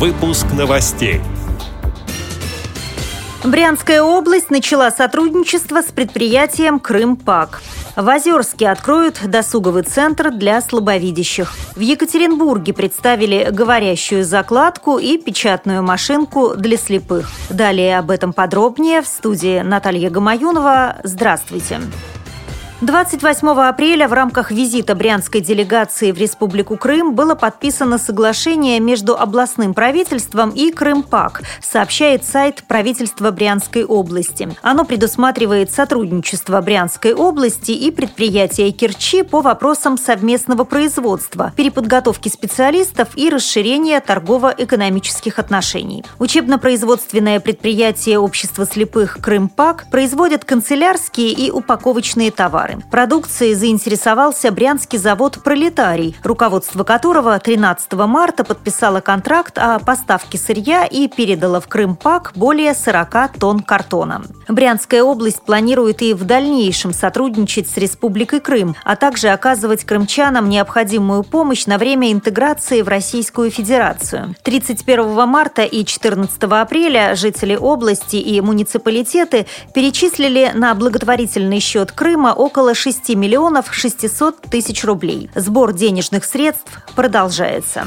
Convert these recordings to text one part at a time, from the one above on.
Выпуск новостей. Брянская область начала сотрудничество с предприятием «Крымпак». В Озерске откроют досуговый центр для слабовидящих. В Екатеринбурге представили говорящую закладку и печатную машинку для слепых. Далее об этом подробнее в студии Наталья Гамаюнова. Здравствуйте. Здравствуйте. 28 апреля в рамках визита брянской делегации в Республику Крым было подписано соглашение между областным правительством и Крымпак, сообщает сайт правительства Брянской области. Оно предусматривает сотрудничество Брянской области и предприятия Керчи по вопросам совместного производства, переподготовки специалистов и расширения торгово-экономических отношений. Учебно-производственное предприятие Общества слепых Крымпак производит канцелярские и упаковочные товары. Продукцией заинтересовался брянский завод «Пролетарий», руководство которого 13 марта подписало контракт о поставке сырья и передало в Крым ПАК более 40 тонн картона. Брянская область планирует и в дальнейшем сотрудничать с Республикой Крым, а также оказывать крымчанам необходимую помощь на время интеграции в Российскую Федерацию. 31 марта и 14 апреля жители области и муниципалитеты перечислили на благотворительный счет Крыма около около 6 миллионов 600 тысяч рублей. Сбор денежных средств продолжается.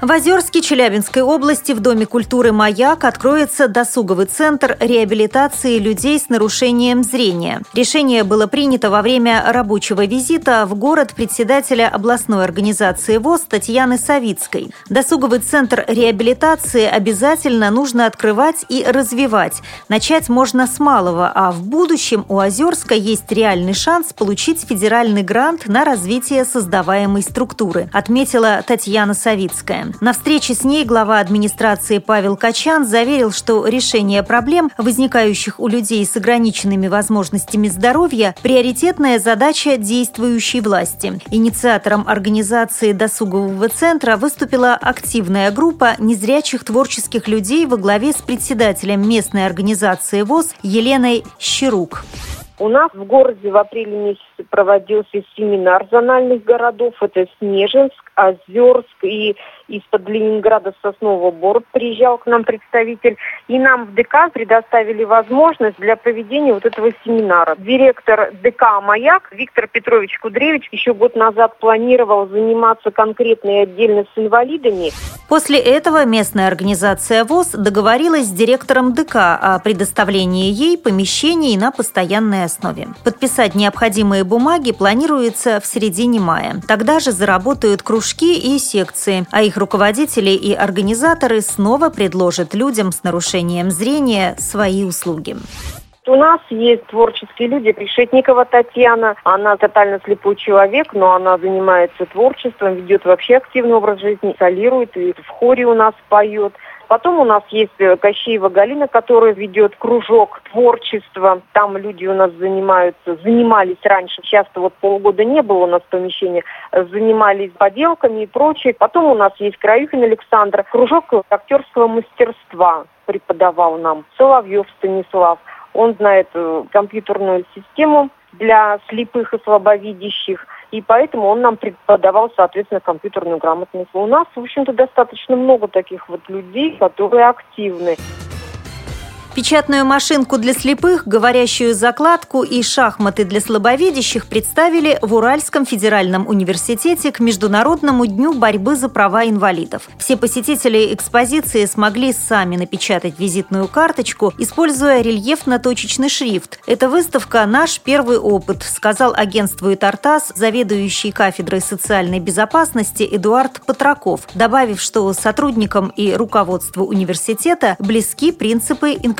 В Озерске Челябинской области в Доме культуры «Маяк» откроется досуговый центр реабилитации людей с нарушением зрения. Решение было принято во время рабочего визита в город председателя областной организации ВОЗ Татьяны Савицкой. Досуговый центр реабилитации обязательно нужно открывать и развивать. Начать можно с малого, а в будущем у Озерска есть реальный шанс получить федеральный грант на развитие создаваемой структуры, отметила Татьяна Савицкая. На встрече с ней глава администрации Павел Качан заверил, что решение проблем, возникающих у людей с ограниченными возможностями здоровья, приоритетная задача действующей власти. Инициатором организации досугового центра выступила активная группа незрячих творческих людей во главе с председателем местной организации ВОЗ Еленой Щерук. У нас в городе в апреле месяце проводился семинар зональных городов. Это Снежинск, Озерск и из-под Ленинграда Соснового Бор приезжал к нам представитель. И нам в ДК предоставили возможность для проведения вот этого семинара. Директор ДК «Маяк» Виктор Петрович Кудревич еще год назад планировал заниматься конкретно и отдельно с инвалидами. После этого местная организация ВОЗ договорилась с директором ДК о предоставлении ей помещений на постоянной основе. Подписать необходимые бумаги планируется в середине мая. Тогда же заработают кружки и секции, а их руководители и организаторы снова предложат людям с нарушением зрения свои услуги. У нас есть творческие люди. Решетникова Татьяна. Она тотально слепой человек, но она занимается творчеством, ведет вообще активный образ жизни, солирует и в хоре у нас поет. Потом у нас есть э, Кощеева Галина, которая ведет кружок творчества. Там люди у нас занимаются, занимались раньше, часто вот полгода не было у нас помещения, занимались поделками и прочее. Потом у нас есть Краюхин Александр, кружок актерского мастерства преподавал нам. Соловьев Станислав. Он знает э, компьютерную систему для слепых и слабовидящих – и поэтому он нам преподавал, соответственно, компьютерную грамотность. У нас, в общем-то, достаточно много таких вот людей, которые активны. Печатную машинку для слепых, говорящую закладку и шахматы для слабовидящих представили в Уральском федеральном университете к Международному дню борьбы за права инвалидов. Все посетители экспозиции смогли сами напечатать визитную карточку, используя рельефно-точечный шрифт. Эта выставка – наш первый опыт, сказал агентству «Итартас» заведующий кафедрой социальной безопасности Эдуард Патраков, добавив, что сотрудникам и руководству университета близки принципы инклюзии